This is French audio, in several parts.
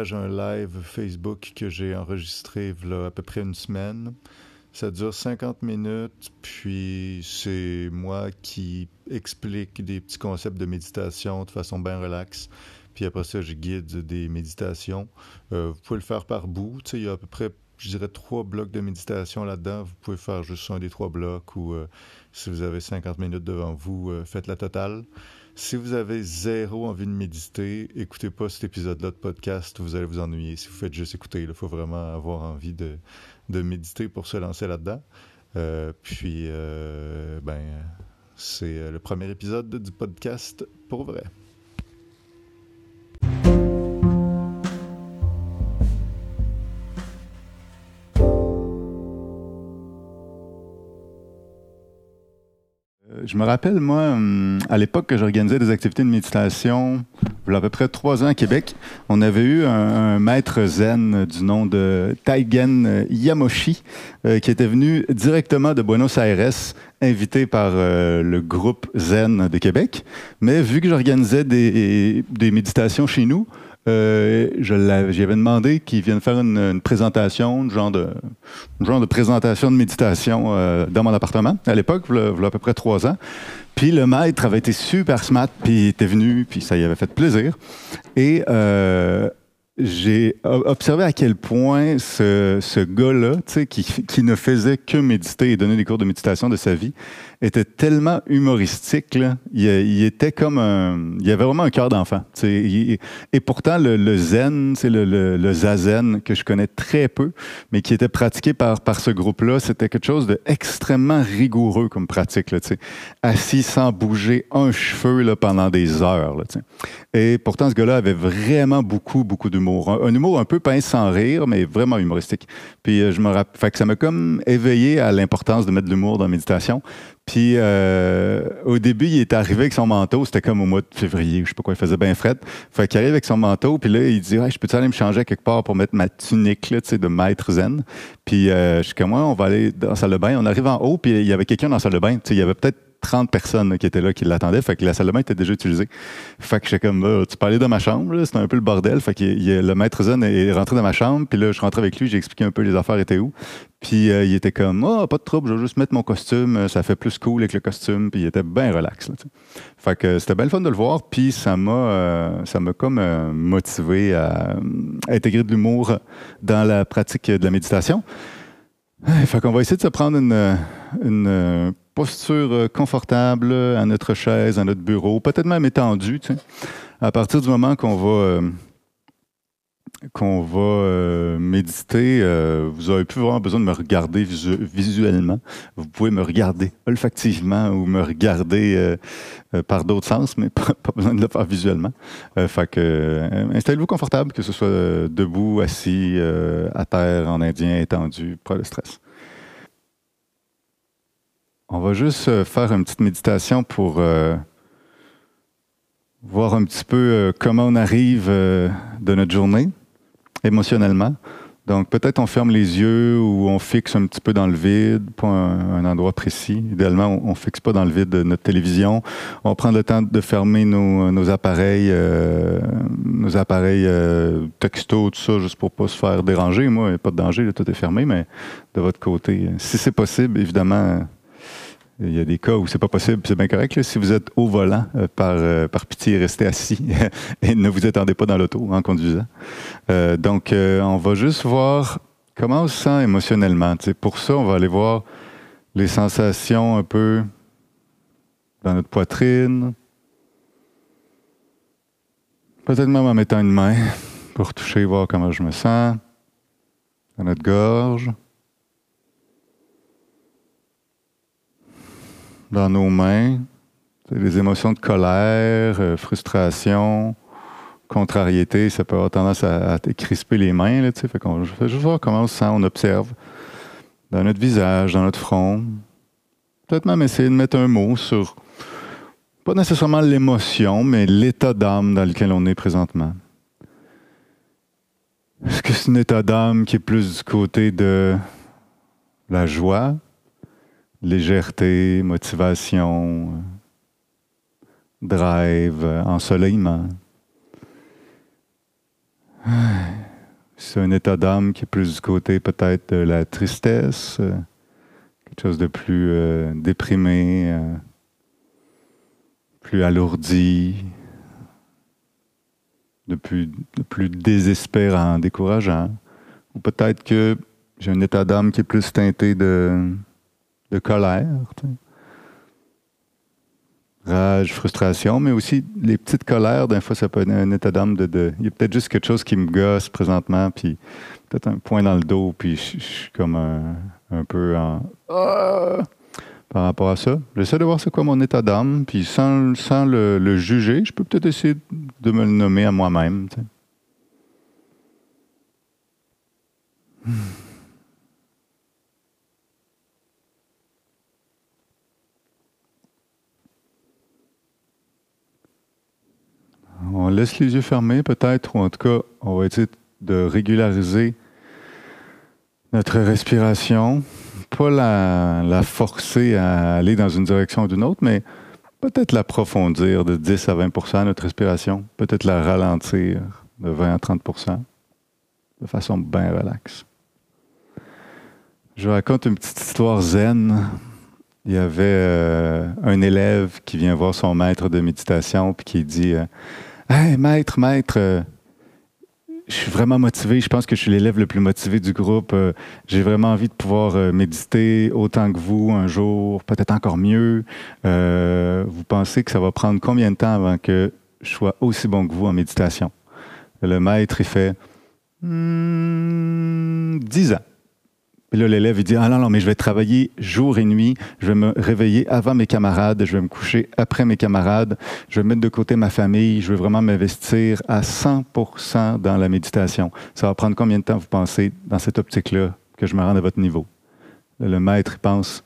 Un live Facebook que j'ai enregistré a à peu près une semaine. Ça dure 50 minutes, puis c'est moi qui explique des petits concepts de méditation de façon bien relaxe. Puis après ça, je guide des méditations. Euh, vous pouvez le faire par bout. Il y a à peu près, je dirais, trois blocs de méditation là-dedans. Vous pouvez faire juste un des trois blocs ou euh, si vous avez 50 minutes devant vous, euh, faites la totale. Si vous avez zéro envie de méditer, écoutez pas cet épisode-là de podcast, vous allez vous ennuyer. Si vous faites juste écouter, il faut vraiment avoir envie de, de méditer pour se lancer là-dedans. Euh, puis, euh, ben, c'est le premier épisode du podcast pour vrai. Je me rappelle, moi, hum, à l'époque que j'organisais des activités de méditation, il y a à peu près trois ans à Québec, on avait eu un, maître zen du nom de Taigen Yamoshi euh, qui était venu directement de Buenos Aires, invité par euh, le groupe zen de Québec. Mais vu que j'organisais des, des méditations chez nous, euh, J'avais demandé qu'il vienne faire une, présentation, un genre de, présentation de méditation euh, dans mon appartement à l'époque, il, y a à peu près trois ans. Puis le maître avait été super smart, puis il était venu, puis ça y avait fait plaisir. Et euh, j'ai observé à quel point ce, ce gars-là, qui, qui ne faisait que méditer et donner des cours de méditation de sa vie, était tellement humoristique. Là. Il, était comme un. Il avait vraiment un cœur d'enfant. Et pourtant, le, zen, c'est le, le, zazen que je connais très peu, mais qui était pratiqué par, par ce groupe-là, c'était quelque chose d'extrêmement rigoureux comme pratique. Là, assis sans bouger un cheveu là, pendant des heures. Là, et pourtant, ce gars-là avait vraiment beaucoup, beaucoup d'humour. Un, humour un peu pince sans rire, mais vraiment humoristique. Puis euh, je me rappelle, ça m'a comme éveillé à l'importance de mettre de l'humour dans la méditation. Puis euh, au début, il est arrivé avec son manteau. C'était comme au mois de février, je sais pas quoi, il faisait bien fret. Fait qu'il arrive avec son manteau, puis là, il dit Je peux-tu aller me changer quelque part pour mettre ma tunique là, de maître zen Puis euh, je suis comme moi, on va aller dans la salle de bain. On arrive en haut, puis il y avait quelqu'un dans la salle de bain. Il y avait peut-être 30 personnes qui étaient là, qui l'attendaient. Fait que la salle de était déjà utilisée. Fait que j'étais comme, tu peux aller dans ma chambre, c'était un peu le bordel. Fait que le maître zen est rentré dans ma chambre, puis là, je rentré avec lui, j'ai expliqué un peu les affaires étaient où. Puis euh, il était comme, oh, pas de trouble, je vais juste mettre mon costume, ça fait plus cool avec le costume, puis il était bien relax. fait que c'était bien fun de le voir, puis ça m'a, euh, ça m'a comme euh, motivé à, intégrer de l'humour dans la pratique de la méditation. Fait qu'on va essayer de se prendre une posture euh, confortable à notre chaise, à notre bureau, peut-être même étendu. À partir du moment qu'on va, euh, va euh, méditer, vous n'avez plus vraiment besoin de me regarder visuellement. Vous pouvez me regarder olfactivement ou me regarder par d'autres sens, mais pas, besoin de le faire visuellement. fait que installez-vous confortable, que ce soit debout, assis, à terre, en indien, étendu, pas de stress. On va juste euh, faire une petite méditation pour euh, voir un petit peu euh, comment on arrive de notre journée émotionnellement. Donc peut-être on ferme les yeux ou on fixe un petit peu dans le vide, pas un, endroit précis. Idéalement, on, ne fixe pas dans le vide de notre télévision. On prend le temps de fermer nos, appareils, nos appareils texto, tout ça, juste pour pas se faire déranger. Moi, il n'y a pas de danger, tout est fermé, mais de votre côté, si c'est possible, évidemment il y a des cas où c'est pas possible, c'est bien correct. Si vous êtes au volant, euh, par, euh, par pitié, restez assis et ne vous attendez pas dans l'auto en conduisant. Euh, donc, on va juste voir comment on se sent émotionnellement. pour ça, on va aller voir les sensations un peu dans notre poitrine. Peut-être même en mettant une main pour toucher, voir comment je me sens. Dans notre gorge. Dans nos mains. Les émotions de colère, euh, frustration, contrariété, ça peut avoir tendance à, crisper les mains. Là, fait qu'on fait juste voir comment on se sent, on observe dans notre visage, dans notre front. Peut-être même essayer de mettre un mot sur, pas nécessairement l'émotion, mais l'état d'âme dans lequel on est présentement. Est-ce que c'est un état d'âme qui est plus du côté de la joie, légèreté, motivation, drive, ensoleillement. C'est un état d'âme qui est plus du côté peut-être de la tristesse, euh, quelque chose de plus euh, déprimé, euh, plus alourdi, de plus, de plus désespérant, décourageant. Ou peut-être que j'ai un état d'âme qui est plus teinté de, de colère. Rage, frustration, mais aussi les petites colères, d'un fois, ça peut être un état d'âme de, Il y a peut-être juste quelque chose qui me gosse présentement, puis peut-être un point dans le dos, puis je, suis comme un, peu en. Ah! par rapport à ça. J'essaie de voir c'est quoi mon état d'âme, puis sans, sans le, juger, je peux peut-être essayer de me le nommer à moi-même. On laisse les yeux fermés peut-être, ou en tout cas, on va essayer de régulariser notre respiration. Pas la, forcer à aller dans une direction ou d'une autre, mais peut-être l'approfondir de 10 à 20% notre respiration. Peut-être la ralentir de 20 à 30% de façon bien relaxe. Je raconte une petite histoire zen. Il y avait euh, un élève qui vient voir son maître de méditation puis qui dit euh, Hey, maître, maître, euh, je suis vraiment motivé. Je pense que je suis l'élève le plus motivé du groupe. Euh, j'ai vraiment envie de pouvoir euh, méditer autant que vous un jour, peut-être encore mieux. vous pensez que ça va prendre combien de temps avant que je sois aussi bon que vous en méditation? Le maître, il fait hmm, dix ans. Puis là, l'élève, il dit Ah non, non, mais je vais travailler jour et nuit. Je vais me réveiller avant mes camarades. Je vais me coucher après mes camarades. Je vais mettre de côté ma famille. Je vais vraiment m'investir à 100% dans la méditation. Ça va prendre combien de temps, vous pensez, dans cette optique-là, que je me rende à votre niveau? Le maître, pense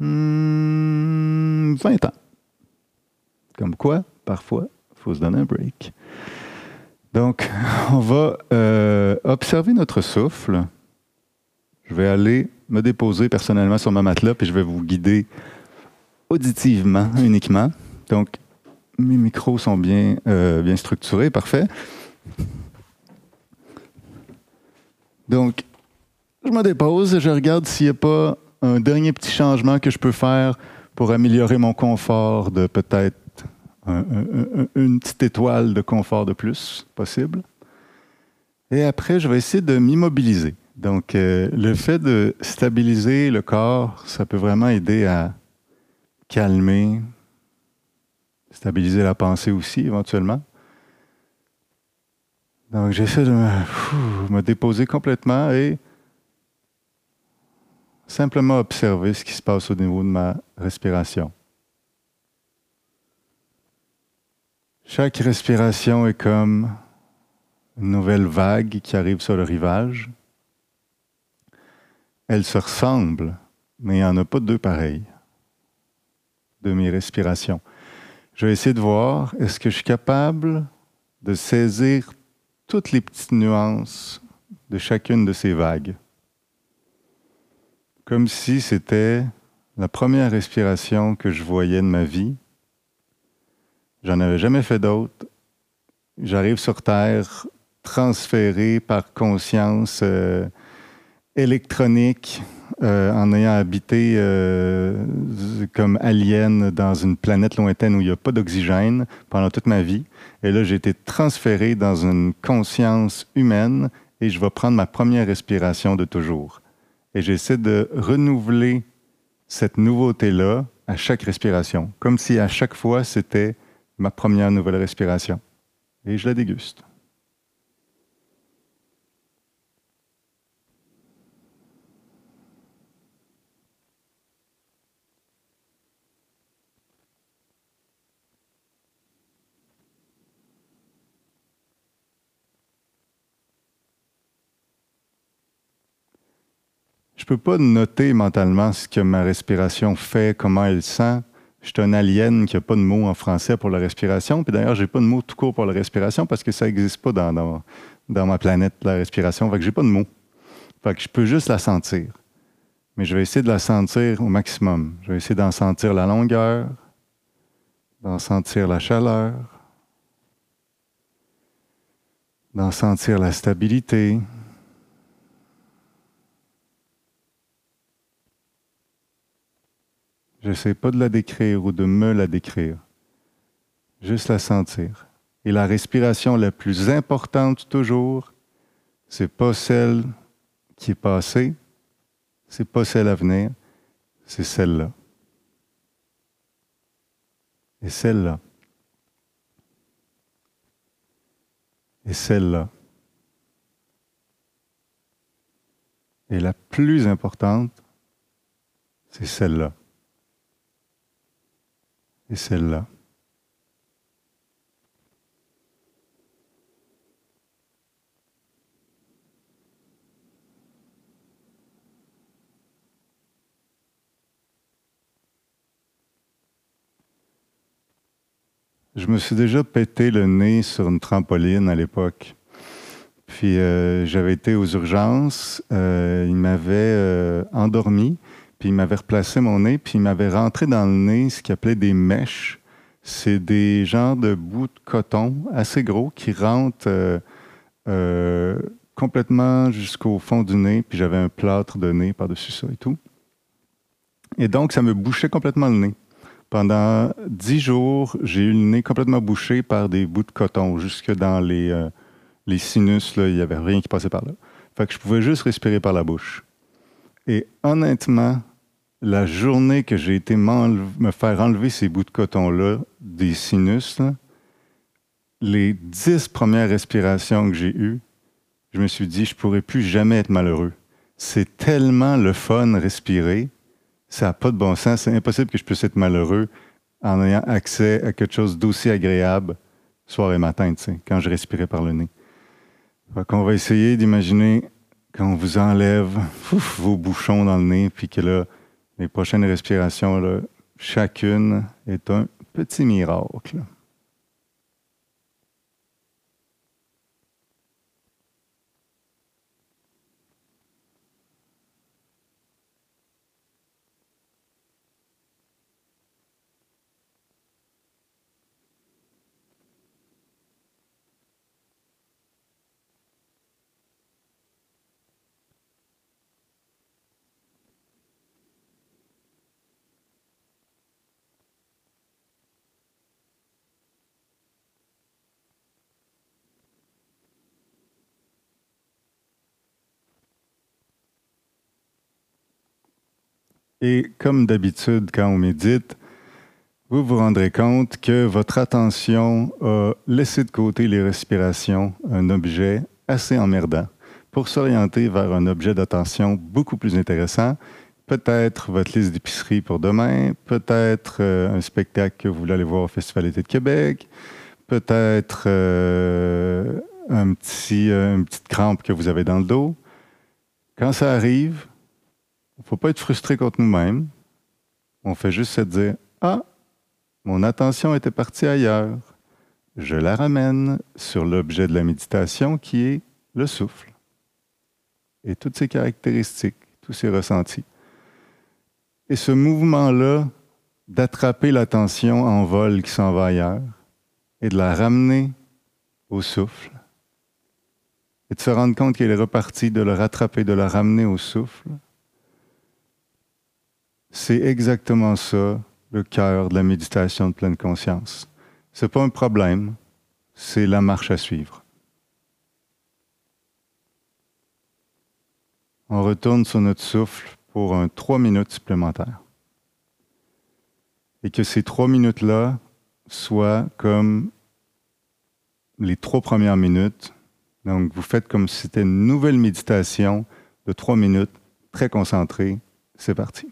hmm, 20 ans. Comme quoi, parfois, il faut se donner un break. Donc, on va euh, observer notre souffle. Je vais aller me déposer personnellement sur ma matelas, puis je vais vous guider auditivement uniquement. Donc, mes micros sont bien, euh, bien structurés, parfait. Donc, je me dépose, je regarde s'il n'y a pas un dernier petit changement que je peux faire pour améliorer mon confort de peut-être une petite étoile de confort de plus possible. Et après, je vais essayer de m'immobiliser. Donc, euh, le fait de stabiliser le corps, ça peut vraiment aider à calmer, stabiliser la pensée aussi éventuellement. Donc, j'essaie de me, déposer complètement et simplement observer ce qui se passe au niveau de ma respiration. Chaque respiration est comme une nouvelle vague qui arrive sur le rivage elles se ressemblent, mais il n'y en a pas deux pareilles de mes respirations. Je vais essayer de voir, est-ce que je suis capable de saisir toutes les petites nuances de chacune de ces vagues, comme si c'était la première respiration que je voyais de ma vie. J'en avais jamais fait d'autres. J'arrive sur Terre transféré par conscience. Euh, électronique euh, en ayant habité euh, comme alien dans une planète lointaine où il n'y a pas d'oxygène pendant toute ma vie. Et là, j'ai été transféré dans une conscience humaine et je vais prendre ma première respiration de toujours. Et j'essaie de renouveler cette nouveauté-là à chaque respiration, comme si à chaque fois c'était ma première nouvelle respiration. Et je la déguste. Je peux pas noter mentalement ce que ma respiration fait, comment elle sent. Je suis un alien qui n'a pas de mot en français pour la respiration. Puis d'ailleurs, j'ai pas de mot tout court pour la respiration parce que ça n'existe pas dans, dans, ma planète, la respiration. Fait que j'ai pas de mots. Fait que je peux juste la sentir. Mais je vais essayer de la sentir au maximum. Je vais essayer d'en sentir la longueur, d'en sentir la chaleur, d'en sentir la stabilité. Je n'essaie pas de la décrire ou de me la décrire, juste la sentir. Et la respiration la plus importante toujours, c'est pas celle qui est passée, c'est pas celle à venir, c'est celle-là. Et celle-là. Et celle-là. Et la plus importante, c'est celle-là. Et celle-là. Je me suis déjà pété le nez sur une trampoline à l'époque. Puis euh, j'avais été aux urgences, euh, il m'avait euh, endormi, puis il m'avait replacé mon nez, puis il m'avait rentré dans le nez ce qu'il appelait des mèches. C'est des genres de bouts de coton assez gros qui rentrent complètement jusqu'au fond du nez, puis j'avais un plâtre de nez par-dessus ça et tout. Et donc, ça me bouchait complètement le nez. Pendant dix jours, j'ai eu le nez complètement bouché par des bouts de coton, jusque dans les, euh, sinus. Il n'y avait rien qui passait par là. Fait que je pouvais juste respirer par la bouche. Et honnêtement, la journée que j'ai été me faire enlever ces bouts de coton-là des sinus, les dix premières respirations que j'ai eues, je me suis dit, je ne pourrais plus jamais être malheureux. C'est tellement le fun respirer ça n'a pas de bon sens. C'est impossible que je puisse être malheureux en ayant accès à quelque chose d'aussi agréable soir et matin, quand je respirais par le nez. On va essayer d'imaginer qu'on vous enlève vos bouchons dans le nez, puis que là, les prochaines respirations, là, chacune est un petit miracle. Et comme d'habitude, quand on médite, vous vous rendrez compte que votre attention a laissé de côté les respirations, un objet assez emmerdant, pour s'orienter vers un objet d'attention beaucoup plus intéressant, peut-être votre liste d'épicerie pour demain, peut-être euh, un spectacle que vous voulez aller voir au Festival d'été de Québec, peut-être euh, un petit, euh, une petite crampe que vous avez dans le dos. Quand ça arrive, ne faut pas être frustré contre nous-mêmes. On fait juste se dire Ah, mon attention était partie ailleurs. Je la ramène sur l'objet de la méditation qui est le souffle et toutes ses caractéristiques, tous ses ressentis. Et ce mouvement-là d'attraper l'attention en vol qui s'en va ailleurs et de la ramener au souffle et de se rendre compte qu'elle est repartie, de le rattraper, de la ramener au souffle, c'est exactement ça, le cœur de la méditation de pleine conscience. Ce n'est pas un problème, c'est la marche à suivre. On retourne sur notre souffle pour un trois minutes supplémentaires. Et que ces trois minutes-là soient comme les trois premières minutes. Donc, vous faites comme si c'était une nouvelle méditation de trois minutes, très concentrée. C'est parti.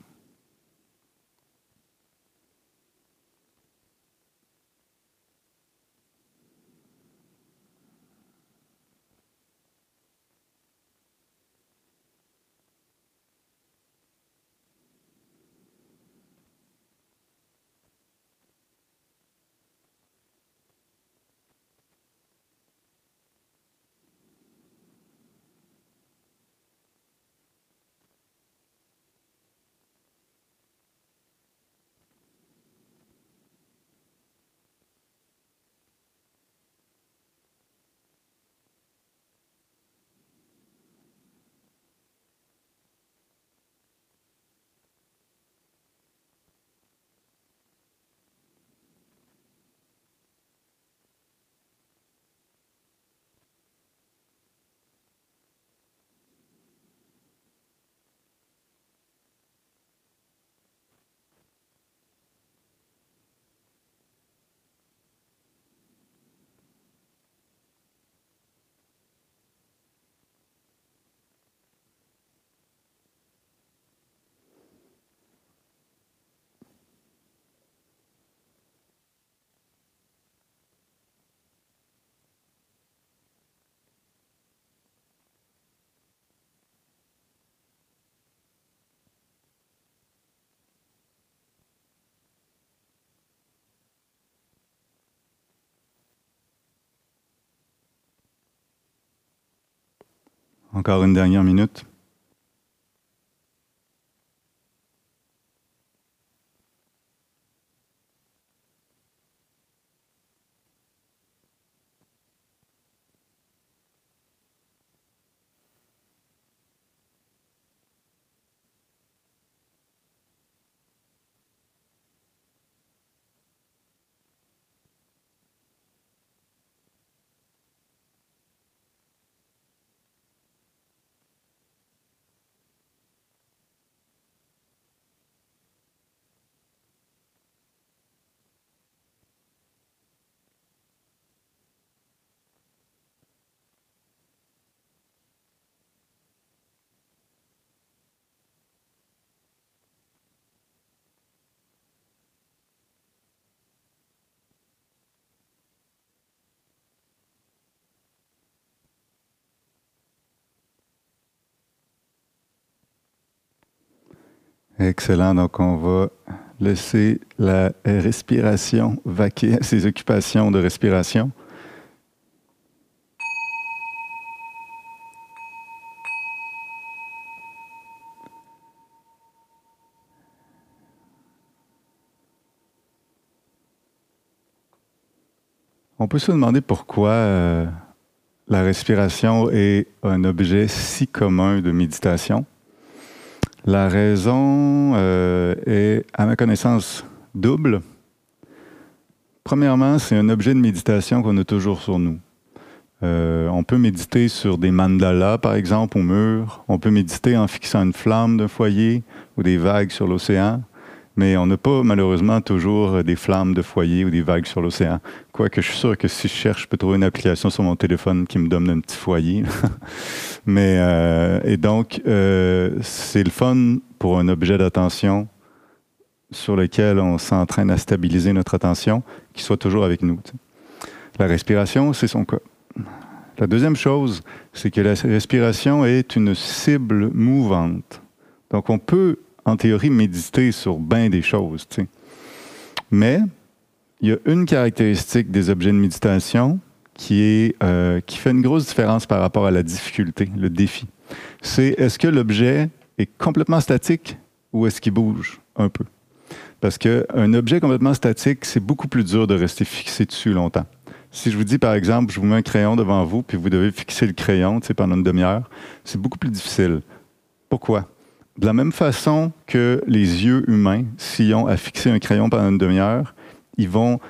Encore une dernière minute. Excellent. Donc, on va laisser la respiration vaquer à ses occupations de respiration. On peut se demander pourquoi euh, la respiration est un objet si commun de méditation. La raison euh, est, à ma connaissance, double. Premièrement, c'est un objet de méditation qu'on a toujours sur nous. Euh, on peut méditer sur des mandalas, par exemple, au mur. On peut méditer en fixant une flamme d'un foyer ou des vagues sur l'océan. Mais on n'a pas malheureusement toujours des flammes de foyer ou des vagues sur l'océan. Quoique je suis sûr que si je cherche, je peux trouver une application sur mon téléphone qui me donne un petit foyer. Mais euh, et donc euh, c'est le fun pour un objet d'attention sur lequel on s'entraîne à stabiliser notre attention, qui soit toujours avec nous. La respiration, c'est son cas. La deuxième chose, c'est que la respiration est une cible mouvante. Donc on peut en théorie, méditer sur bien des choses. Mais il y a une caractéristique des objets de méditation qui, est, euh, qui fait une grosse différence par rapport à la difficulté, le défi. C'est est-ce que l'objet est complètement statique ou est-ce qu'il bouge un peu? Parce qu'un objet complètement statique, c'est beaucoup plus dur de rester fixé dessus longtemps. Si je vous dis, par exemple, je vous mets un crayon devant vous, puis vous devez fixer le crayon pendant une demi-heure, c'est beaucoup plus difficile. Pourquoi? De la même façon que les yeux humains, s'ils ont à fixer un crayon pendant une demi-heure, ils vont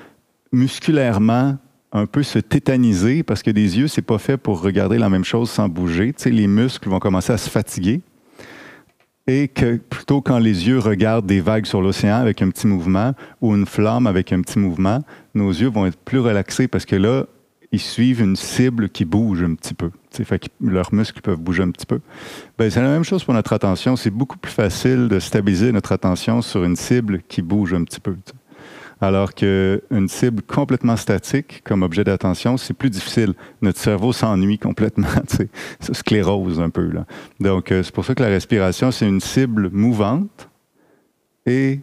musculairement un peu se tétaniser parce que des yeux, c'est pas fait pour regarder la même chose sans bouger. Tu sais, les muscles vont commencer à se fatiguer. Et que plutôt quand les yeux regardent des vagues sur l'océan avec un petit mouvement ou une flamme avec un petit mouvement, nos yeux vont être plus relaxés parce que là, ils suivent une cible qui bouge un petit peu. Fait que leurs muscles peuvent bouger un petit peu. Ben, c'est la même chose pour notre attention. C'est beaucoup plus facile de stabiliser notre attention sur une cible qui bouge un petit peu. Alors qu'une cible complètement statique comme objet d'attention, c'est plus difficile. Notre cerveau s'ennuie complètement, ça sclérose un peu. Là. Donc, euh, c'est pour ça que la respiration, c'est une cible mouvante et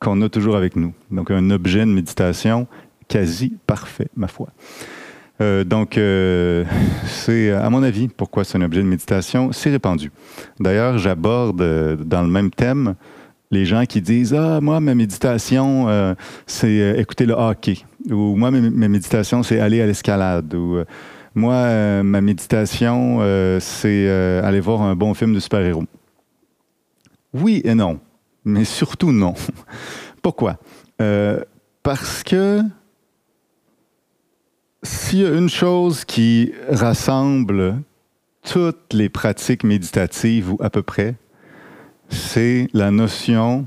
qu'on a toujours avec nous. Donc, un objet de méditation quasi parfait, ma foi. Euh, donc, euh, c'est, à mon avis, pourquoi c'est un objet de méditation, c'est répandu. D'ailleurs, j'aborde euh, dans le même thème les gens qui disent Ah, moi, ma méditation, c'est écouter le hockey. Ou moi, ma, méditation, c'est aller à l'escalade. Ou moi, ma méditation, c'est aller voir un bon film de super-héros. Oui et non, mais surtout non. Pourquoi? parce que s'il y a une chose qui rassemble toutes les pratiques méditatives, ou à peu près, c'est la notion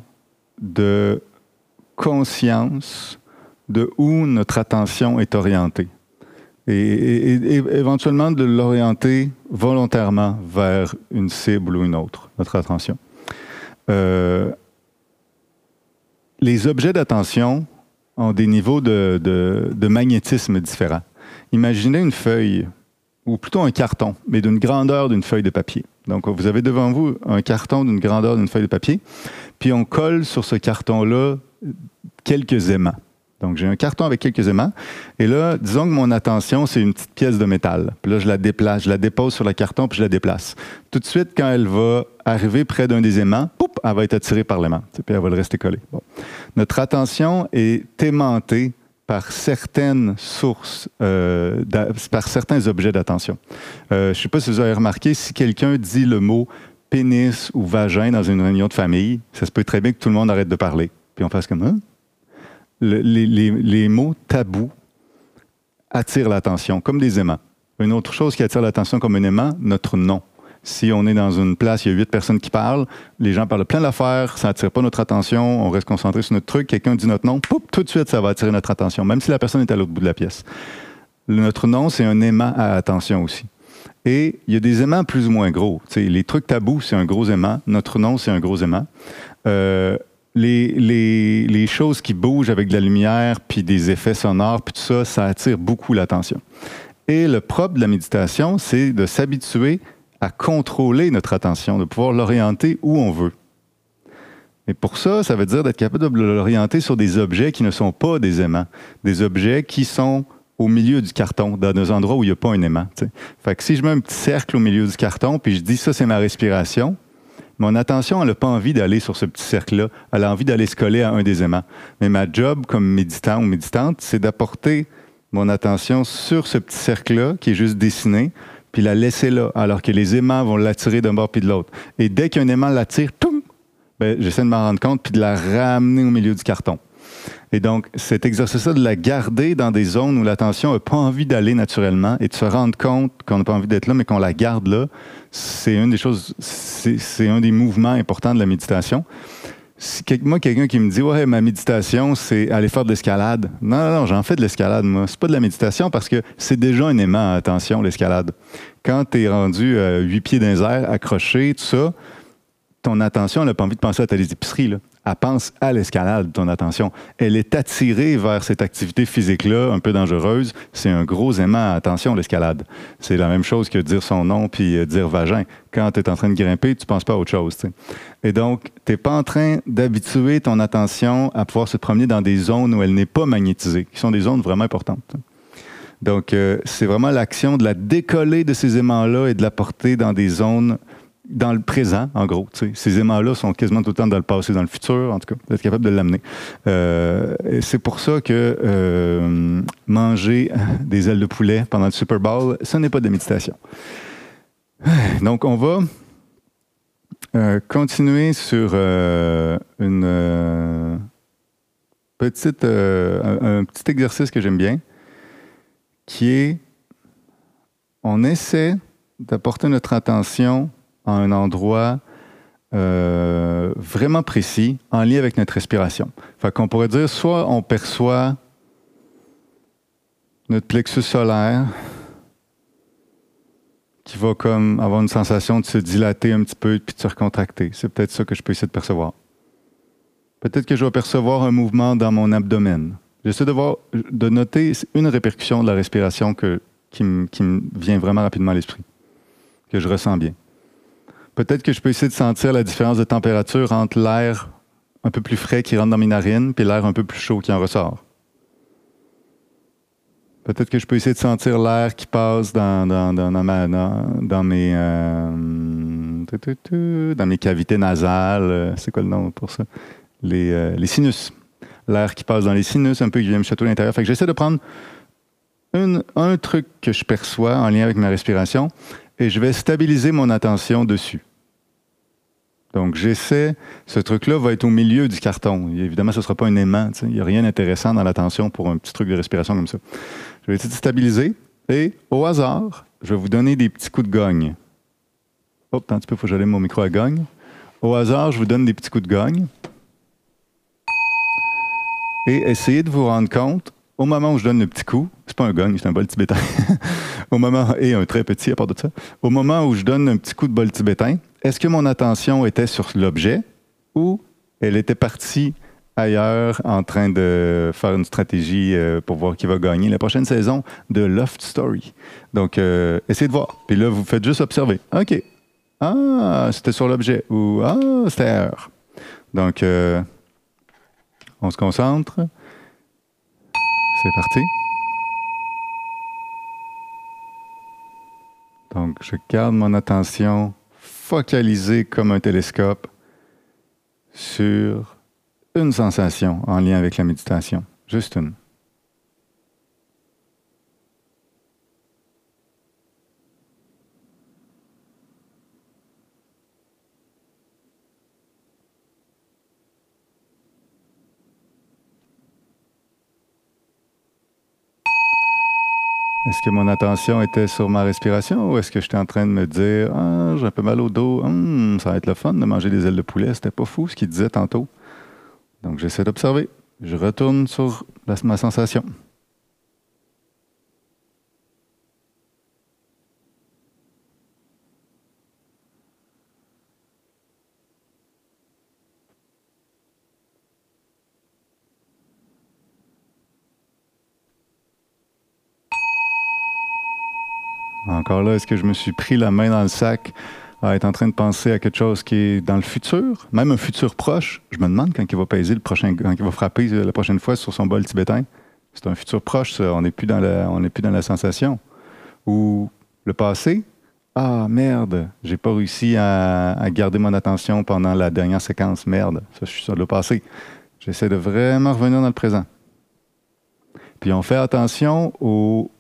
de conscience de où notre attention est orientée. Et, éventuellement de l'orienter volontairement vers une cible ou une autre, notre attention. Euh, les objets d'attention ont des niveaux de, de magnétisme différents. Imaginez une feuille, ou plutôt un carton, mais d'une grandeur d'une feuille de papier. Donc, vous avez devant vous un carton d'une grandeur d'une feuille de papier, puis on colle sur ce carton-là quelques aimants. Donc, j'ai un carton avec quelques aimants. Et là, disons que mon attention, c'est une petite pièce de métal. Puis là, je la déplace, je la dépose sur le carton, puis je la déplace. Tout de suite, quand elle va arriver près d'un des aimants, poup, elle va être attirée par l'aimant. Puis elle va le rester collée. Notre attention est aimantée par certaines sources, euh, par certains objets d'attention. Euh, je ne sais pas si vous avez remarqué, si quelqu'un dit le mot pénis ou vagin dans une réunion de famille, ça se peut très bien que tout le monde arrête de parler. Puis on fasse comme hein? les, mots tabous attirent l'attention, comme des aimants. Une autre chose qui attire l'attention comme un aimant, notre nom. Si on est dans une place, il y a huit personnes qui parlent, les gens parlent plein d'affaires, ça n'attire pas notre attention, on reste concentré sur notre truc, quelqu'un dit notre nom, poup, tout de suite, ça va attirer notre attention, même si la personne est à l'autre bout de la pièce. Notre nom, c'est un aimant à attention aussi. Et il y a des aimants plus ou moins gros. les trucs tabous, c'est un gros aimant. Notre nom, c'est un gros aimant. Euh, les, les, choses qui bougent avec de la lumière, puis des effets sonores, puis tout ça, ça attire beaucoup l'attention. Et le propre de la méditation, c'est de s'habituer à contrôler notre attention, de pouvoir l'orienter où on veut. Et pour ça, ça veut dire d'être capable de l'orienter sur des objets qui ne sont pas des aimants, des objets qui sont au milieu du carton, dans des endroits où il n'y a pas un aimant. Fait que si je mets un petit cercle au milieu du carton, puis je dis ça, c'est ma respiration, mon attention, elle n'a pas envie d'aller sur ce petit cercle-là. Elle a envie d'aller se coller à un des aimants. Mais ma job comme méditant ou méditante, c'est d'apporter mon attention sur ce petit cercle-là qui est juste dessiné, puis la laisser là, alors que les aimants vont l'attirer d'un bord puis de l'autre. Et dès qu'un aimant l'attire, ben, j'essaie de m'en rendre compte puis de la ramener au milieu du carton. Et donc, cet exercice-là de la garder dans des zones où l'attention n'a pas envie d'aller naturellement et de se rendre compte qu'on n'a pas envie d'être là, mais qu'on la garde là, c'est une des choses, c'est un des mouvements importants de la méditation. Moi, quelqu'un qui me dit Ouais, ma méditation, c'est aller faire de l'escalade. Non, non, non, j'en fais de l'escalade, moi. C'est pas de la méditation parce que c'est déjà un aimant à attention, l'escalade. Quand tu es rendu à huit pieds d'un air, accroché, tout ça, ton attention, elle n'a pas envie de penser à ta épiceries. Là elle pense à l'escalade, ton attention. Elle est attirée vers cette activité physique-là, un peu dangereuse. C'est un gros aimant. Attention, l'escalade. C'est la même chose que dire son nom puis euh, dire vagin. Quand tu es en train de grimper, tu penses pas à autre chose. Et donc, tu n'es pas en train d'habituer ton attention à pouvoir se promener dans des zones où elle n'est pas magnétisée, qui sont des zones vraiment importantes. Donc, euh, c'est vraiment l'action de la décoller de ces aimants-là et de la porter dans des zones dans le présent, en gros. Ces aimants-là sont quasiment tout le temps dans le passé, dans le futur, en tout cas, d'être capable de l'amener. Euh, c'est pour ça que euh, manger des ailes de poulet pendant le Super Bowl, ce n'est pas de méditation. Donc, on va euh, continuer sur une petite, un, un petit exercice que j'aime bien, qui est on essaie d'apporter notre attention un endroit euh, vraiment précis en lien avec notre respiration. Fait qu'on pourrait dire soit on perçoit notre plexus solaire qui va comme avoir une sensation de se dilater un petit peu puis de se recontracter. C'est peut-être ça que je peux essayer de percevoir. Peut-être que je vais percevoir un mouvement dans mon abdomen. J'essaie de, voir, de noter une répercussion de la respiration qui me vient vraiment rapidement à l'esprit, que je ressens bien. Peut-être que je peux essayer de sentir la différence de température entre l'air un peu plus frais qui rentre dans mes narines et l'air un peu plus chaud qui en ressort. Peut-être que je peux essayer de sentir l'air qui passe dans, dans, dans, dans mes, euh, dans mes cavités nasales. C'est quoi le nom pour ça? Les, euh, les sinus. L'air qui passe dans les sinus, un peu qui vient me chatouiller à l'intérieur. Fait que j'essaie de prendre un truc que je perçois en lien avec ma respiration et je vais stabiliser mon attention dessus. Donc, j'essaie, ce truc-là va être au milieu du carton. évidemment, ce ne sera pas un aimant. Il n'y a rien d'intéressant dans l'attention pour un petit truc de respiration comme ça. Je vais essayer de stabiliser et, au hasard, je vais vous donner des petits coups de gogne. Hop, un petit peu, il faut que j'allume mon micro à gogne. Au hasard, je vous donne des petits coups de gogne. Et essayez de vous rendre compte, au moment où je donne le petit coup, c'est pas un gogne, c'est un bol tibétain. et un très petit à part de ça, au moment où je donne un petit coup de bol tibétain, est-ce que mon attention était sur l'objet ou elle était partie ailleurs en train de faire une stratégie euh, pour voir qui va gagner la prochaine saison de Loft Story? Donc, euh, essayez de voir. Puis là, vous faites juste observer. OK. Ah, c'était sur l'objet. Ou Ah, c'était ailleurs. Donc, euh, on se concentre. C'est parti. Donc, je garde mon attention focalisée comme un télescope sur une sensation en lien avec la méditation. Juste une. Est-ce que mon attention était sur ma respiration ou est-ce que j'étais en train de me dire Ah, j'ai un peu mal au dos, hum, ça va être le fun de manger des ailes de poulet, c'était pas fou ce qu'il disait tantôt. Donc j'essaie d'observer. Je retourne sur ma sensation. Encore là, est-ce que je me suis pris la main dans le sac à être en train de penser à quelque chose qui est dans le futur, même un futur proche? Je me demande quand il va peser le prochain, quand il va frapper la prochaine fois sur son bol tibétain. C'est un futur proche, ça. On n'est plus dans la, plus dans la sensation. Ou le passé? Ah merde, j'ai pas réussi à, garder mon attention pendant la dernière séquence. Merde, ça, je suis sur le passé. J'essaie de vraiment revenir dans le présent. Puis on fait attention aux,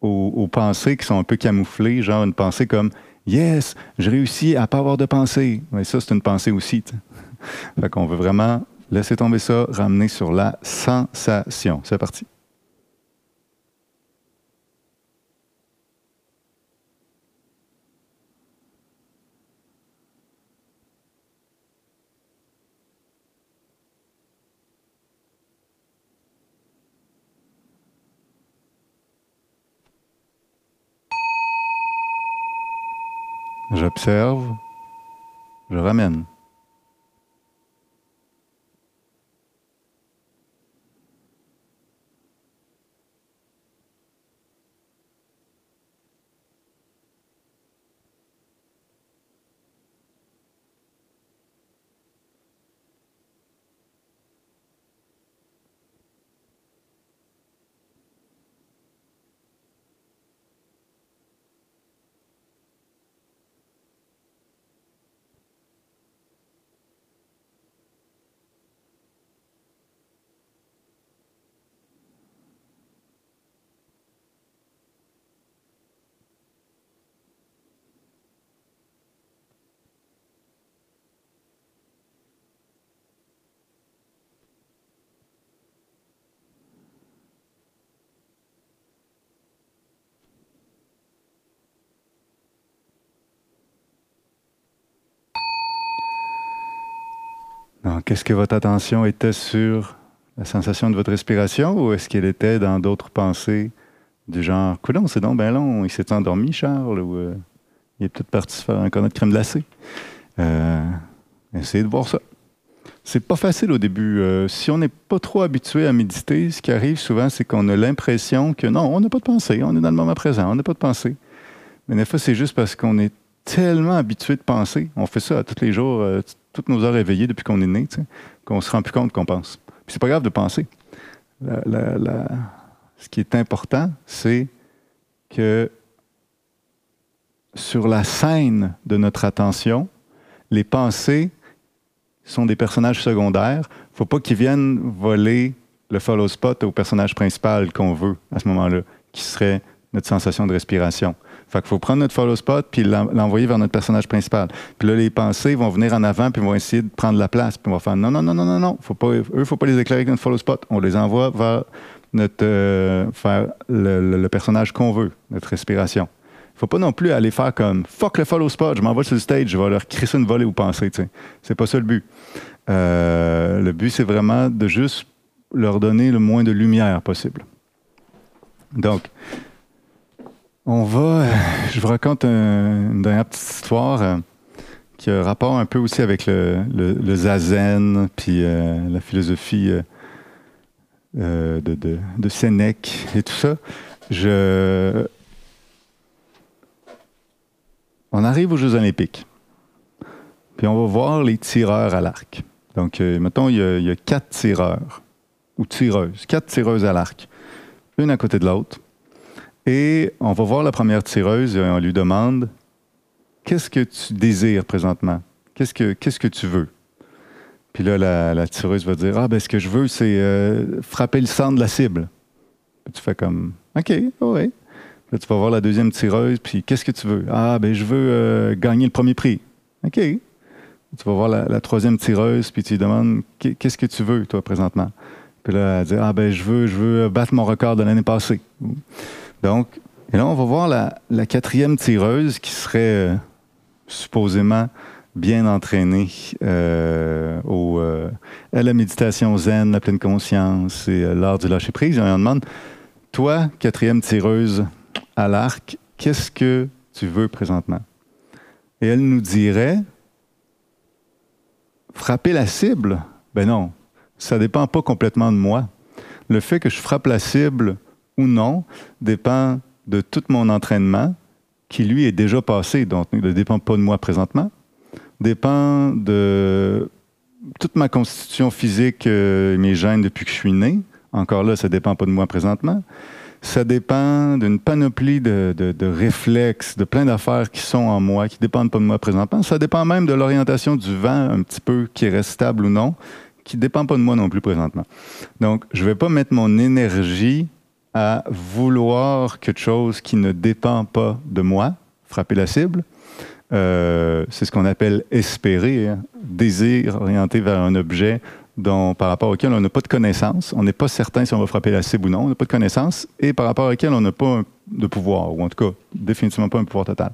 aux, pensées qui sont un peu camouflées, genre une pensée comme Yes, j'ai réussi à pas avoir de pensée. Mais ça, c'est une pensée aussi. fait qu'on veut vraiment laisser tomber ça, ramener sur la sensation. C'est parti. J'observe, je ramène. Donc, est-ce que votre attention était sur la sensation de votre respiration ou est-ce qu'elle était dans d'autres pensées du genre, coudon, c'est donc bien long, il s'est endormi, Charles, ou euh, il est peut-être parti se faire un cornet de crème glacée. Euh, essayez de voir ça. C'est pas facile au début. Euh, si on n'est pas trop habitué à méditer, ce qui arrive souvent, c'est qu'on a l'impression que non, on n'a pas de pensée, on est dans le moment présent, on n'a pas de pensée. Mais des fois, c'est juste parce qu'on est tellement habitué de penser. On fait ça tous les jours, toutes nos heures éveillées depuis qu'on est né, qu'on se rend plus compte qu'on pense. Puis c'est pas grave de penser. ce qui est important, c'est que sur la scène de notre attention, les pensées sont des personnages secondaires. Il ne faut pas qu'ils viennent voler le follow spot au personnage principal qu'on veut à ce moment-là, qui serait notre sensation de respiration. Fait qu'il faut prendre notre follow spot puis l'envoyer vers notre personnage principal. Puis là, les pensées vont venir en avant puis vont essayer de prendre la place. Puis on va faire non, non, non, non, non, non. Faut pas, eux, faut pas les éclairer avec notre follow spot. On les envoie vers notre, euh, faire le, personnage qu'on veut, notre respiration. Faut pas non plus aller faire comme fuck le follow spot, je m'envoie sur le stage, je vais leur crisser une volée ou penser. C'est pas ça le but. Euh, le but, c'est vraiment de juste leur donner le moins de lumière possible. Donc, on va. Euh, je vous raconte une dernière petite histoire euh, qui a rapport un peu aussi avec le, zazen, puis euh, la philosophie de, Sénèque et tout ça. On arrive aux Jeux Olympiques. Puis on va voir les tireurs à l'arc. Donc, mettons, il y, a, il y, a, quatre tireurs ou tireuses, quatre tireuses à l'arc. une à côté de l'autre. Et on va voir la première tireuse et on lui demande Qu'est-ce que tu désires présentement? Qu'est-ce que, que tu veux? Puis là, la, tireuse va dire Ah, ben ce que je veux, c'est euh, frapper le centre de la cible. Puis tu fais comme OK, oui. Là, tu vas voir la deuxième tireuse, puis qu'est-ce que tu veux? Ah, ben je veux euh, gagner le premier prix. OK. Tu vas voir la, troisième tireuse, puis tu lui demandes Qu'est-ce que tu veux, toi, présentement? Puis là, elle dit Ah, ben je veux, je veux battre mon record de l'année passée. Donc, et là, on va voir la, quatrième tireuse qui serait euh, supposément bien entraînée euh, euh, à la méditation zen, la pleine conscience et l'art du lâcher prise. Et on demande, toi, quatrième tireuse à l'arc, qu'est-ce que tu veux présentement? Et elle nous dirait, frapper la cible? Ben non, ça dépend pas complètement de moi. Le fait que je frappe la cible ou non dépend de tout mon entraînement qui, lui, est déjà passé, donc ne dépend pas de moi présentement, dépend de toute ma constitution physique et mes gènes depuis que je suis né. Encore là, ça ne dépend pas de moi présentement. Ça dépend d'une panoplie de, de, réflexes, de plein d'affaires qui sont en moi, qui ne dépendent pas de moi présentement. Ça dépend même de l'orientation du vent, un petit peu, qui reste stable ou non, qui dépend pas de moi non plus présentement. Donc, je ne vais pas mettre mon énergie à vouloir quelque chose qui ne dépend pas de moi, frapper la cible. Euh, c'est ce qu'on appelle espérer, hein. désir orienté vers un objet dont, par rapport auquel on n'a pas de connaissance. On n'est pas certain si on va frapper la cible ou non. On n'a pas de connaissance et par rapport auquel on n'a pas de pouvoir, ou en tout cas, définitivement pas un pouvoir total.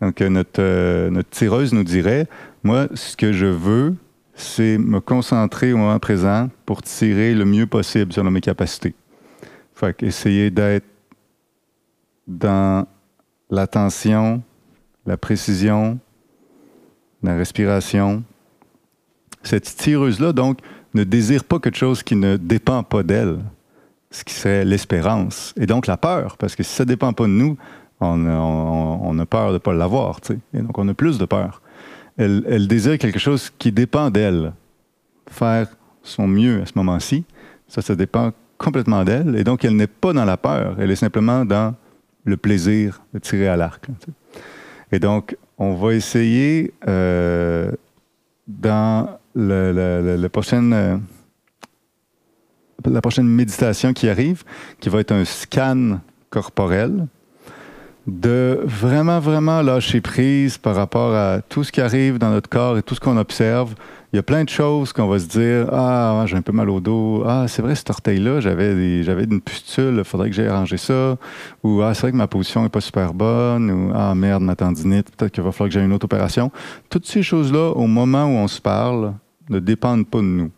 Donc, euh, notre, euh, notre tireuse nous dirait, moi, ce que je veux, c'est me concentrer au moment présent pour tirer le mieux possible sur mes capacités. Essayer d'être dans l'attention, la précision, la respiration. Cette tireuse-là, donc, ne désire pas quelque chose qui ne dépend pas d'elle, ce qui serait l'espérance. Et donc la peur, parce que si ça ne dépend pas de nous, on, a peur de ne pas l'avoir. Et donc on a plus de peur. Elle désire quelque chose qui dépend d'elle. Faire son mieux à ce moment-ci, ça, ça dépend complètement d'elle. Et donc, elle n'est pas dans la peur. Elle est simplement dans le plaisir de tirer à l'arc. Et donc, on va essayer euh, dans euh, la prochaine méditation qui arrive, qui va être un scan corporel, de vraiment, vraiment lâcher prise par rapport à tout ce qui arrive dans notre corps et tout ce qu'on observe, il y a plein de choses qu'on va se dire Ah, j'ai un peu mal au dos. Ah, c'est vrai, cet orteil-là, j'avais, j'avais une pustule, il faudrait que j'aille arranger ça. Ou Ah, c'est vrai que ma position n'est pas super bonne. Ou Ah, merde, ma tendinite, peut-être qu'il va falloir que j'aille une autre opération. Toutes ces choses-là, au moment où on se parle, ne dépendent pas de nous.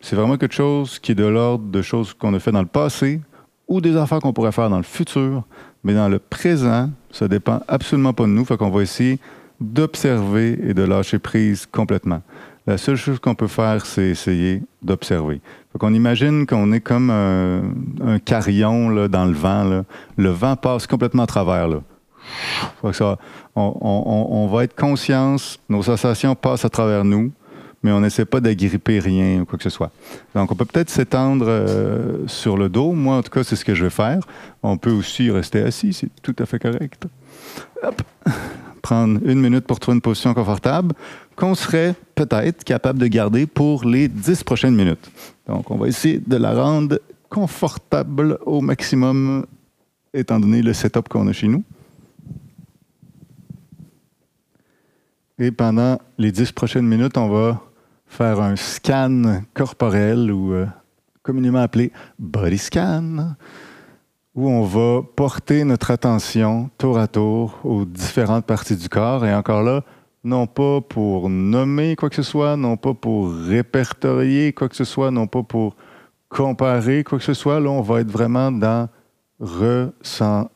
C'est vraiment quelque chose qui est de l'ordre de choses qu'on a fait dans le passé ou des affaires qu'on pourrait faire dans le futur. Mais dans le présent, ça dépend absolument pas de nous. Fait qu'on va essayer d'observer et de lâcher prise complètement. La seule chose qu'on peut faire, c'est essayer d'observer. On imagine qu'on est comme un, carillon là, dans le vent. Le vent passe complètement à travers. Là. Ça, on, va être conscience, nos sensations passent à travers nous, mais on n'essaie pas d'agripper rien ou quoi que ce soit. Donc, on peut peut-être s'étendre euh, sur le dos. Moi, en tout cas, c'est ce que je vais faire. On peut aussi rester assis, c'est tout à fait correct. Hop prendre une minute pour trouver une position confortable qu'on serait peut-être capable de garder pour les dix prochaines minutes. Donc, on va essayer de la rendre confortable au maximum, étant donné le setup qu'on a chez nous. Et pendant les dix prochaines minutes, on va faire un scan corporel ou euh, communément appelé body scan où on va porter notre attention tour à tour aux différentes parties du corps. Et encore là, non pas pour nommer quoi que ce soit, non pas pour répertorier quoi que ce soit, non pas pour comparer quoi que ce soit. Là, on va être vraiment dans ressentir.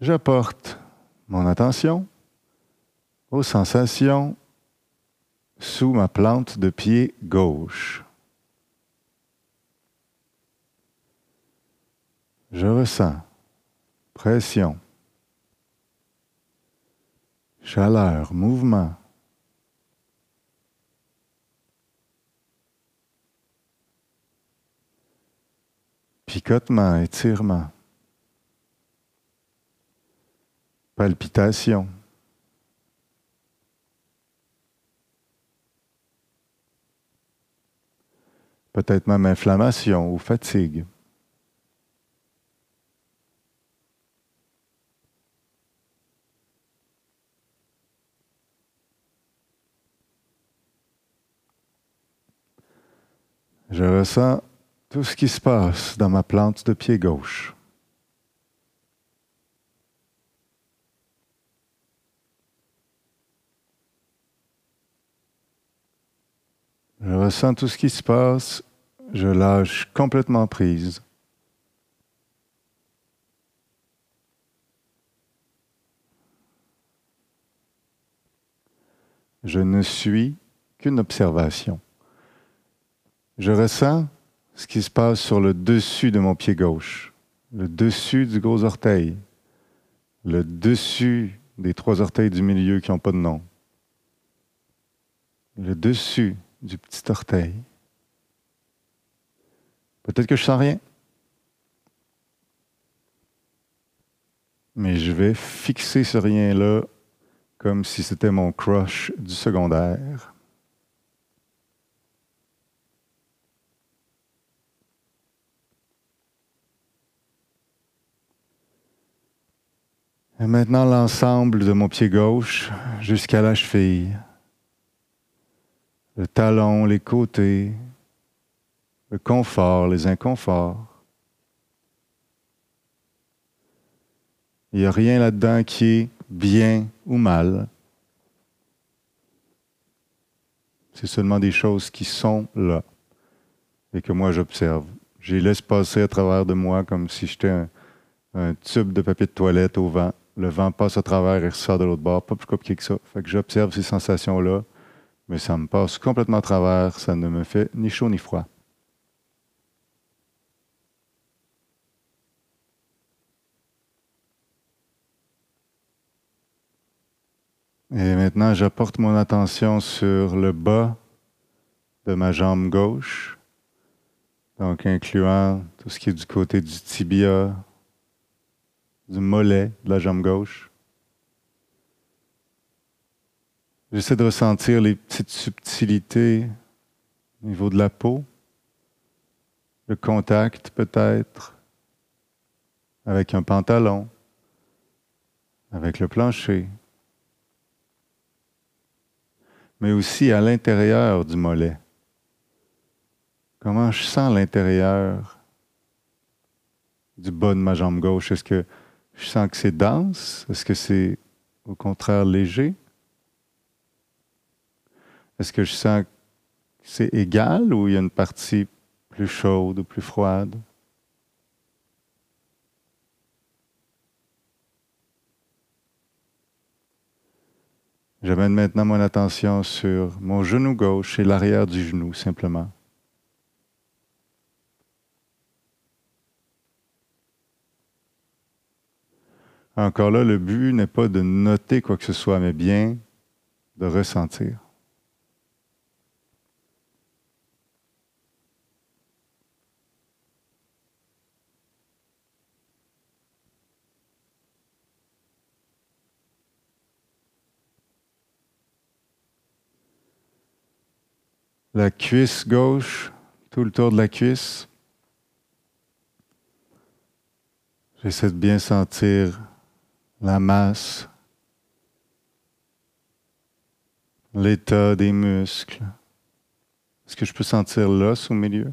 J'apporte mon attention aux sensations sous ma plante de pied gauche. Je ressens pression, chaleur, mouvement. Picotement, étirement. Palpitation. Peut-être même inflammation ou fatigue. Je ressens tout ce qui se passe dans ma plante de pied gauche. Je ressens tout ce qui se passe, je lâche complètement prise. Je ne suis qu'une observation. Je ressens ce qui se passe sur le dessus de mon pied gauche, le dessus du gros orteil, le dessus des trois orteils du milieu qui n'ont pas de nom, le dessus du petit orteil. Peut-être que je sens rien, mais je vais fixer ce rien-là comme si c'était mon crush du secondaire. Et maintenant l'ensemble de mon pied gauche jusqu'à la cheville, le talon, les côtés, le confort, les inconforts. Il n'y a rien là-dedans qui est bien ou mal. C'est seulement des choses qui sont là et que moi j'observe. Je les laisse passer à travers de moi comme si j'étais un, un tube de papier de toilette au vent le vent passe à travers et ressort de l'autre bord, pas plus compliqué que ça. Fait que j'observe ces sensations-là, mais ça me passe complètement à travers, ça ne me fait ni chaud ni froid. Et maintenant, j'apporte mon attention sur le bas de ma jambe gauche, donc incluant tout ce qui est du côté du tibia, du mollet de la jambe gauche. J'essaie de ressentir les petites subtilités au niveau de la peau, le contact peut-être avec un pantalon, avec le plancher, mais aussi à l'intérieur du mollet. Comment je sens l'intérieur du bas de ma jambe gauche? Est-ce que je sens que c'est dense. Est-ce que c'est au contraire léger? Est-ce que je sens que c'est égal ou il y a une partie plus chaude ou plus froide? J'amène maintenant mon attention sur mon genou gauche et l'arrière du genou simplement. Encore là, le but n'est pas de noter quoi que ce soit, mais bien de ressentir. La cuisse gauche, tout le tour de la cuisse. J'essaie de bien sentir la masse, l'état des muscles. Est-ce que je peux sentir l'os au milieu?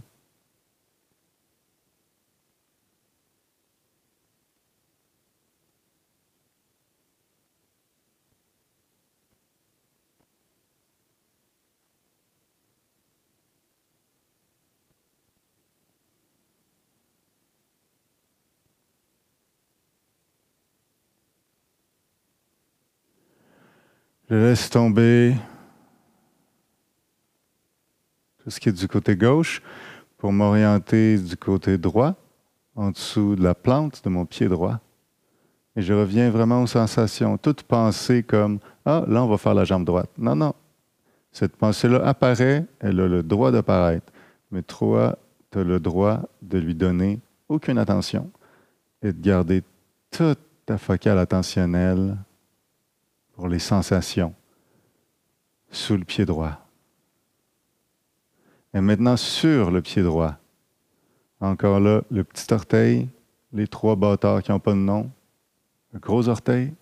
Je laisse tomber tout ce qui est du côté gauche pour m'orienter du côté droit, en dessous de la plante de mon pied droit. Et je reviens vraiment aux sensations. Toute pensée comme Ah, là, on va faire la jambe droite. Non, non. Cette pensée-là apparaît, elle a le droit d'apparaître. Mais toi, tu as le droit de lui donner aucune attention et de garder toute ta focale attentionnelle pour les sensations sous le pied droit. Et maintenant sur le pied droit. Encore là, le petit orteil, les trois bâtards qui n'ont pas de nom, le gros orteil.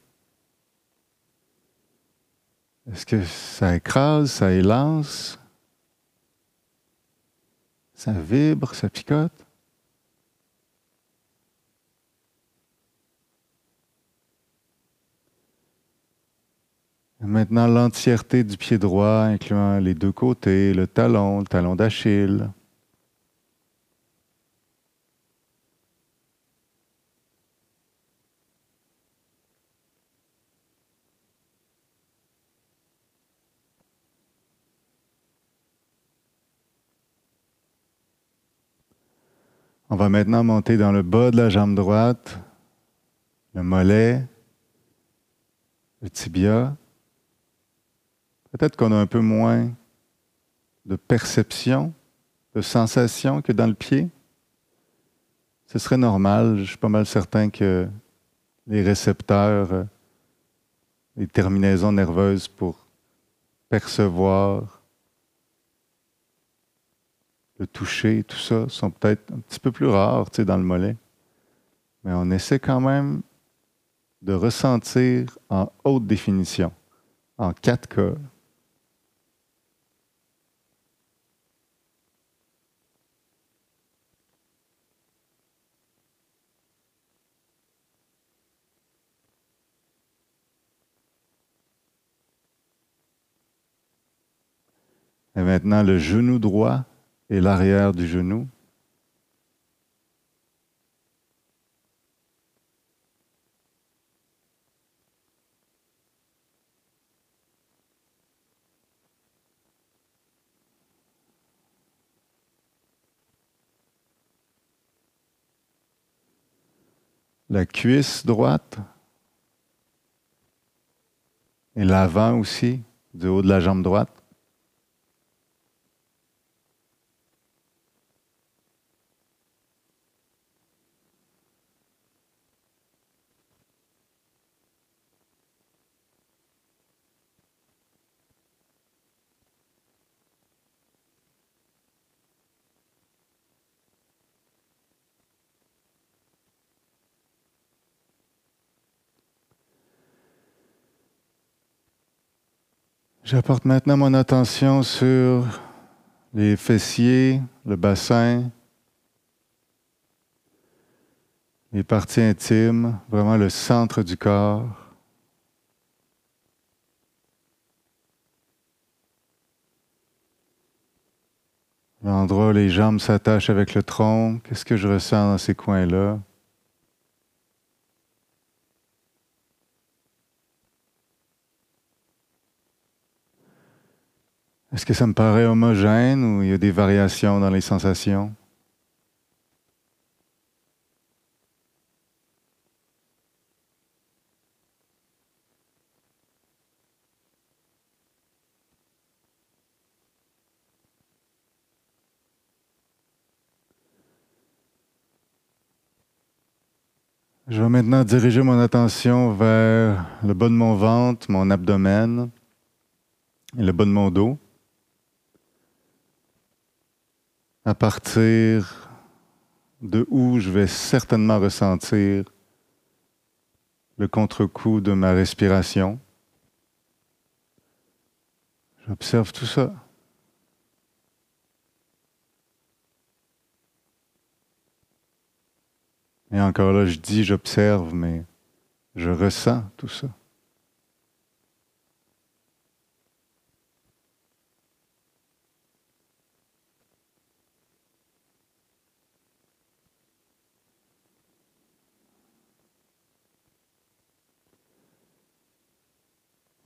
Est-ce que ça écrase, ça élance? Ça vibre, ça picote? Maintenant, l'entièreté du pied droit, incluant les deux côtés, le talon, le talon d'Achille. On va maintenant monter dans le bas de la jambe droite, le mollet, le tibia. Peut-être qu'on a un peu moins de perception, de sensation que dans le pied. Ce serait normal. Je suis pas mal certain que les récepteurs, les terminaisons nerveuses pour percevoir le toucher, tout ça, sont peut-être un petit peu plus rares dans le mollet. Mais on essaie quand même de ressentir en haute définition, en 4K. Et maintenant, le genou droit et l'arrière du genou. La cuisse droite et l'avant aussi, du haut de la jambe droite. J'apporte maintenant mon attention sur les fessiers, le bassin, les parties intimes, vraiment le centre du corps. L'endroit où les jambes s'attachent avec le tronc, qu'est-ce que je ressens dans ces coins-là? Est-ce que ça me paraît homogène ou il y a des variations dans les sensations? Je vais maintenant diriger mon attention vers le bas de mon ventre, mon abdomen et le bas de mon dos. À partir de où je vais certainement ressentir le contre-coup de ma respiration. J'observe tout ça. Et encore là, je dis j'observe, mais je ressens tout ça.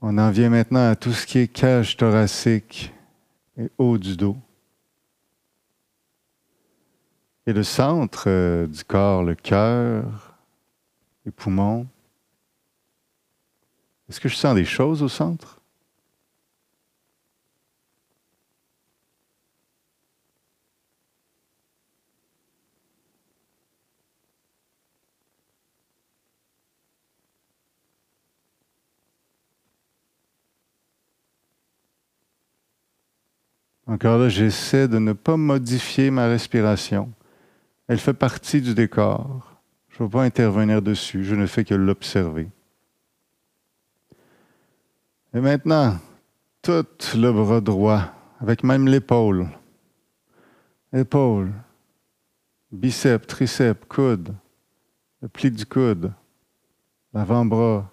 On en vient maintenant à tout ce qui est cage thoracique et haut du dos. Et le centre euh, du corps, le cœur, les poumons. Est-ce que je sens des choses au centre? Encore là, j'essaie de ne pas modifier ma respiration. Elle fait partie du décor. Je ne veux pas intervenir dessus, je ne fais que l'observer. Et maintenant, tout le bras droit, avec même l'épaule. Épaule, biceps, triceps, coude, le pli du coude, l'avant-bras,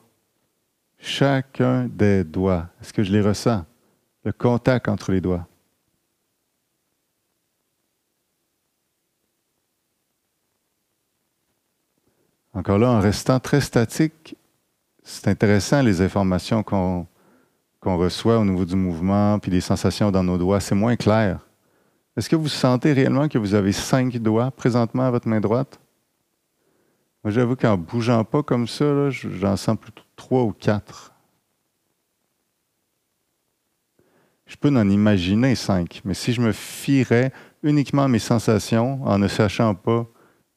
chacun des doigts. Est-ce que je les ressens? Le contact entre les doigts. Encore là, en restant très statique, c'est intéressant les informations qu'on reçoit au niveau du mouvement, puis les sensations dans nos doigts. C'est moins clair. Est-ce que vous sentez réellement que vous avez cinq doigts présentement à votre main droite? Moi, j'avoue qu'en bougeant pas comme ça, j'en sens plutôt trois ou quatre. Je peux en imaginer cinq, mais si je me fierais uniquement à mes sensations en ne sachant pas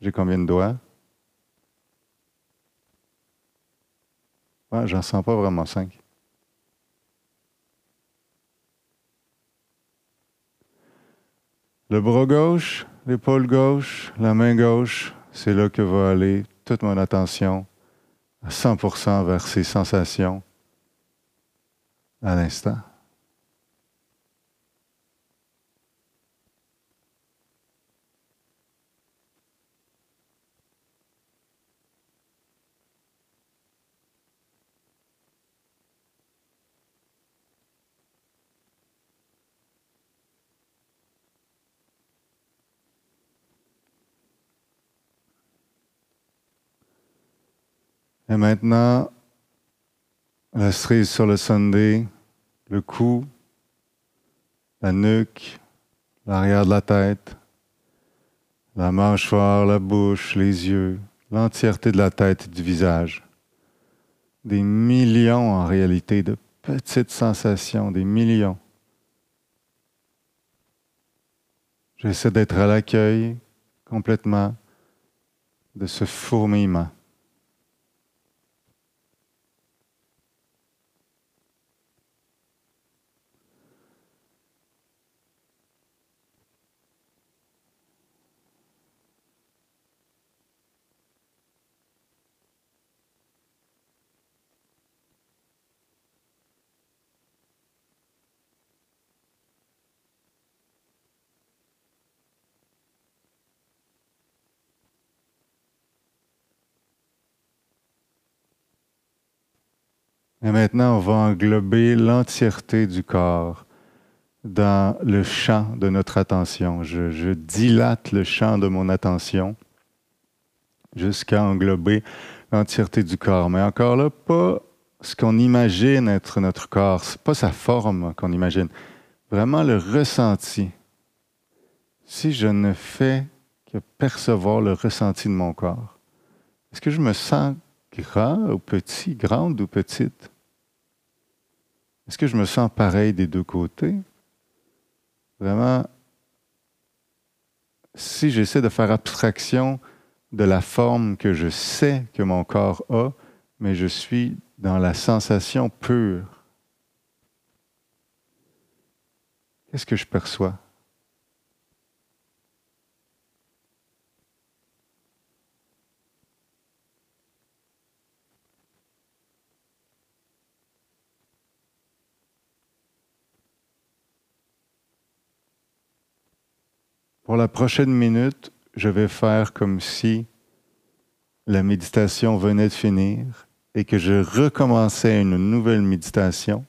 j'ai combien de doigts, j'en sens pas vraiment cinq. Le bras gauche, l'épaule gauche, la main gauche, c'est là que va aller toute mon attention à 100% vers ces sensations à l'instant. Et maintenant, la cerise sur le Sunday, le cou, la nuque, l'arrière de la tête, la mâchoire, la bouche, les yeux, l'entièreté de la tête et du visage. Des millions en réalité de petites sensations, des millions. J'essaie d'être à l'accueil complètement de ce fourmillement. Et maintenant, on va englober l'entièreté du corps dans le champ de notre attention. Je, dilate le champ de mon attention jusqu'à englober l'entièreté du corps. Mais encore là, pas ce qu'on imagine être notre corps, pas sa forme qu'on imagine, vraiment le ressenti. Si je ne fais que percevoir le ressenti de mon corps, est-ce que je me sens grand ou petit, grande ou petite? Est-ce que je me sens pareil des deux côtés? Vraiment, si j'essaie de faire abstraction de la forme que je sais que mon corps a, mais je suis dans la sensation pure, qu'est-ce que je perçois? Pour la prochaine minute, je vais faire comme si la méditation venait de finir et que je recommençais une nouvelle méditation,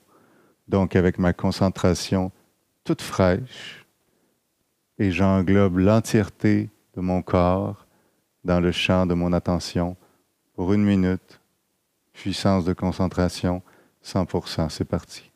donc avec ma concentration toute fraîche, et j'englobe l'entièreté de mon corps dans le champ de mon attention pour une minute, puissance de concentration 100%. C'est parti.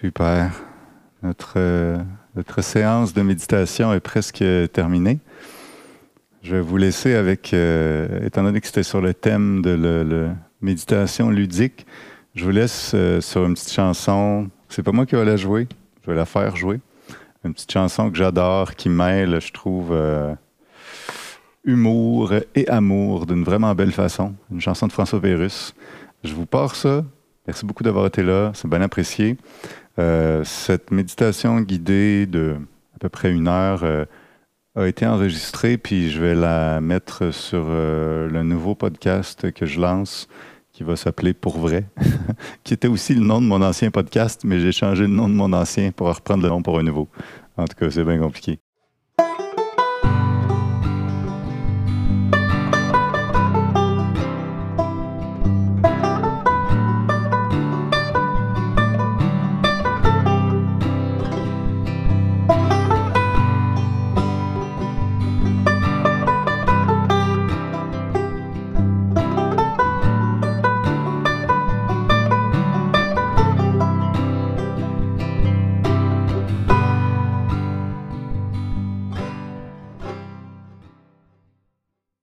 Super. Notre, euh, notre séance de méditation est presque terminée. Je vais vous laisser avec, euh, étant donné que c'était sur le thème de la méditation ludique, je vous laisse euh, sur une petite chanson. C'est pas moi qui vais la jouer, je vais la faire jouer. Une petite chanson que j'adore, qui mêle, je trouve, humour et amour d'une vraiment belle façon. Une chanson de François Pérus. Je vous pars ça. Merci beaucoup d'avoir été là, c'est bien apprécié. Euh, cette méditation guidée de à peu près une heure euh, a été enregistrée, puis je vais la mettre sur euh, le nouveau podcast que je lance qui va s'appeler Pour vrai, qui était aussi le nom de mon ancien podcast, mais j'ai changé le nom de mon ancien pour reprendre le nom pour un nouveau. En tout cas, c'est bien compliqué.